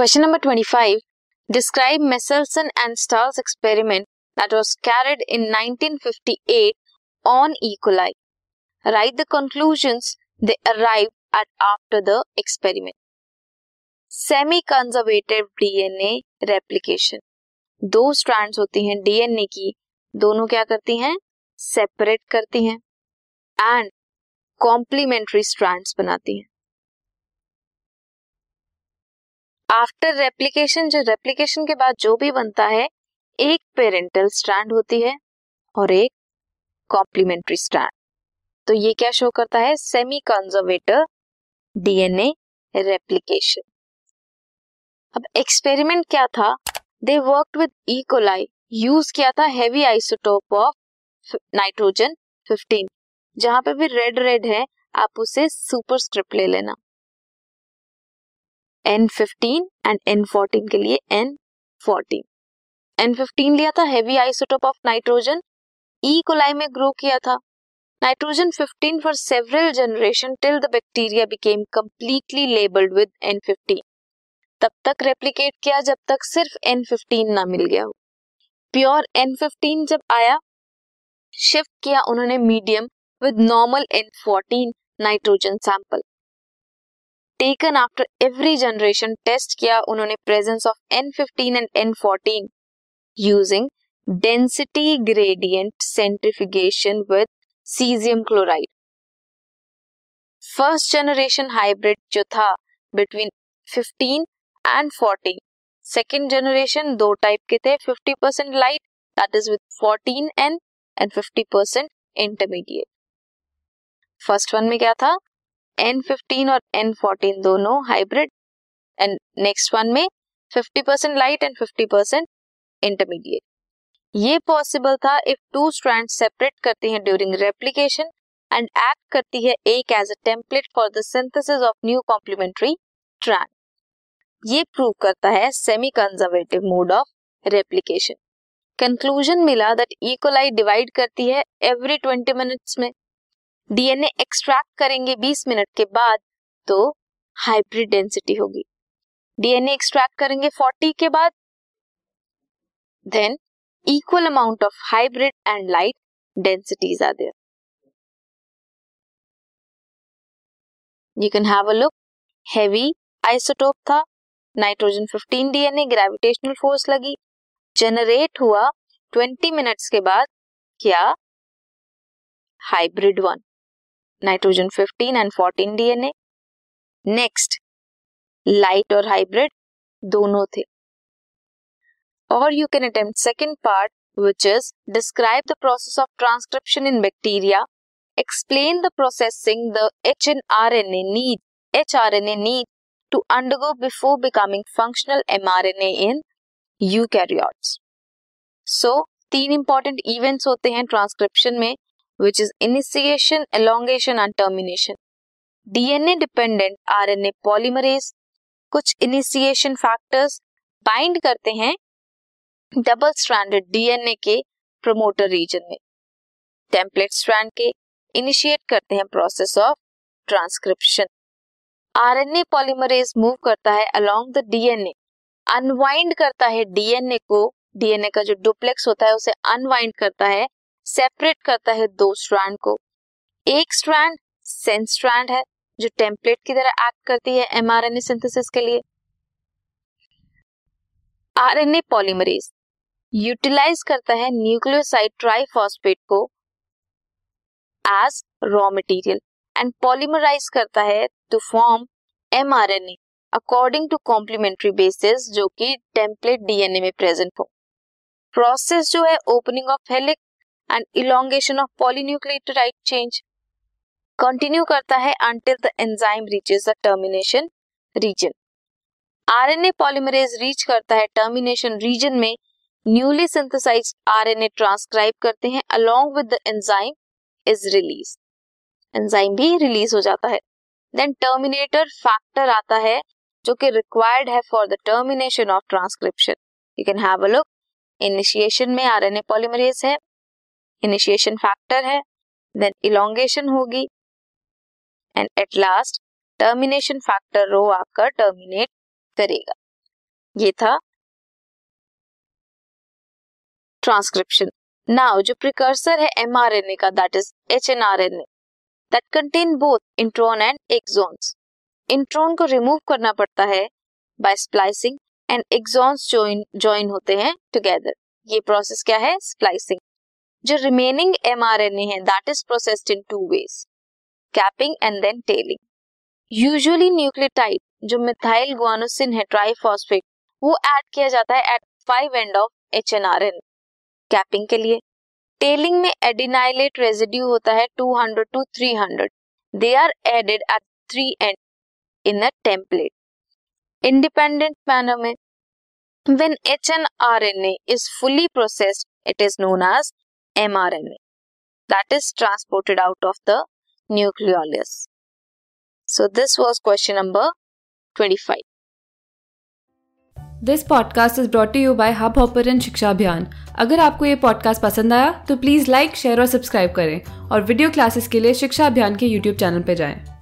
Question number 25 describe Meselson and Stahl's experiment that was carried in 1958 on E coli write the conclusions they arrive at after the experiment semi conservative DNA replication दो strands होती हैं DNA की. दोनों क्या करती हैं? Separate करती हैं. एंड कॉम्प्लीमेंट्री स्ट्रैंड्स बनाती हैं. आफ्टर रेप्लिकेशन जो रेप्लिकेशन के बाद जो भी बनता है, एक पेरेंटल स्ट्रैंड होती है और एक कॉम्प्लीमेंट्री स्ट्रैंड तो ये क्या शो करता है? सेमी कंजर्वेटर डीएनए रेप्लिकेशन अब एक्सपेरिमेंट क्या था? They work with E coli use किया था हैवी आइसोटोप ऑफ़ नाइट्रोजन 15 जहाँ पे भी रेड रेड है, आप उसे सुपरस्क्रिप्ट ले लेना। N fifteen and N fourteen के लिए एन फोर्टीन एन फिफ्टीन लिया था heavy isotope of nitrogen E coli में ग्रो किया था. Nitrogen 15 for several generation till the bacteria became completely labelled with N fifteen तब तक रेप्लिकेट किया जब तक सिर्फ़ एन फिफ्टीन ना मिल गया हो. प्योर एन फिफ्टीन जब आया शिफ्ट किया उन्होंने medium with normal N fourteen nitrogen sample taken after every generation test किया उन्होंने presence of N fifteen and N fourteen using density gradient centrifugation with caesium chloride first generation hybrid जो था between 15 and 14 second generation दो type के थे 50 percent light that is with 14 N and 50 percent intermediate first one में क्या था N fifteen और N fourteen दोनों हाइब्रिड एंड नेक्स्ट वन में fifty percent light and fifty percent intermediate ये पॉसिबल था इफ़ टू स्ट्रैंड सेपरेट करती हैं ड्यूरिंग रेप्लिकेशन एंड एक्ट करती है एक as a template for the synthesis of new complementary strand ये प्रूव करता है semi conservative mode of replication conclusion मिला दैट इकोलाई डिवाइड करती है एवरी ट्वेंटी मिनट्स में. डीएनए एक्सट्रैक्ट करेंगे 20 मिनट के बाद तो हाइब्रिड डेंसिटी होगी। डीएनए एक्सट्रैक्ट करेंगे 40 के बाद then equal amount of hybrid and light densities are there you can have a look heavy isotope था नाइट्रोजन 15 डीएनए ग्रेविटेशनल फोर्स लगी। जनरेट हुआ 20 मिनट्स के बाद, क्या? Hybrid one nitrogen 15 and 14 DNA. Next light और हाइब्रिड दोनों थे। और you can attempt second part which is describe the process of transcription in bacteria explain the processing the H N R N A need H R N A need to undergo before becoming functional M R N A in eukaryotes so तीन important events होते हैं transcription में। Which is initiation, elongation and termination. DNA dependent RNA polymerase कुछ initiation factors bind करते हैं double stranded DNA के promoter region में। Template strand के इनिशिएट करते हैं process of transcription RNA polymerase move करता है अलोंग द डीएनए अनवाइंड करता है डीएनए को। डीएनए का जो डुप्लेक्स होता है उसे अनवाइंड करता है सेपरेट करता है दो स्ट्रैंड को। एक स्ट्रैंड सेंस स्ट्रैंड है, जो टेम्पलेट की तरह एक्ट करती है एमआरएनए सिंथेसिस के लिए। आरएनए पॉलीमरेज यूटिलाइज करता है न्यूक्लियोसाइड ट्राइफॉस्फेट को as raw material and polymerise करता है to form mRNA according to complementary basis जो कि टेम्पलेट डीएनए में प्रेजेंट हो। प्रोसेस जो है opening of helix and elongation of polynucleotide chain continue करता है until the enzyme reaches the termination region RNA polymerase reach करता है टर्मिनेशन रीजन में. न्यूली सिंथेसाइज्ड आरएनए ट्रांसक्राइब करते हैं along with the enzyme is release enzyme भी release हो जाता है. देन टर्मिनेटर फैक्टर आता है जो कि रिक्वायर्ड है for the termination of transcription you can have a look initiation में आरएनए पॉलीमरेज है. इनिशिएशन फैक्टर है देन इलोंगेशन होगी and at last termination factor rho आकर टर्मिनेट करेगा। ये था ट्रांसक्रिप्शन नाउ जो प्रिकर्सर है एमआरएनए का that is H N R N A that contain both intron and exons intron को रिमूव करना पड़ता है by splicing and exons join होते हैं टुगेदर ये प्रोसेस क्या है? स्प्लाइसिंग जो रिमेनिंग एमआरएनए है that is processed in two ways capping and then tailing usually nucleotide जो मिथाइल गुआनोसिन है ट्राइफॉस्फेट वो ऐड किया जाता है at five end of H N R N capping के लिए. टेलिंग में एडिनाइलेट रेजिड्यू होता है 200 to 300 they are added at three end in a template independent manner में, when hnRNA is fully processed, it is known as mRNA that is transported out of the nucleolus. So, this was question number 25 this podcast is brought you by hub and Shiksha Abhiyan अगर आपको ये podcast पसंद आया तो please like share और subscribe करें और video classes के लिए शिक्षा अभियान के यूट्यूब चैनल पर जाएँ।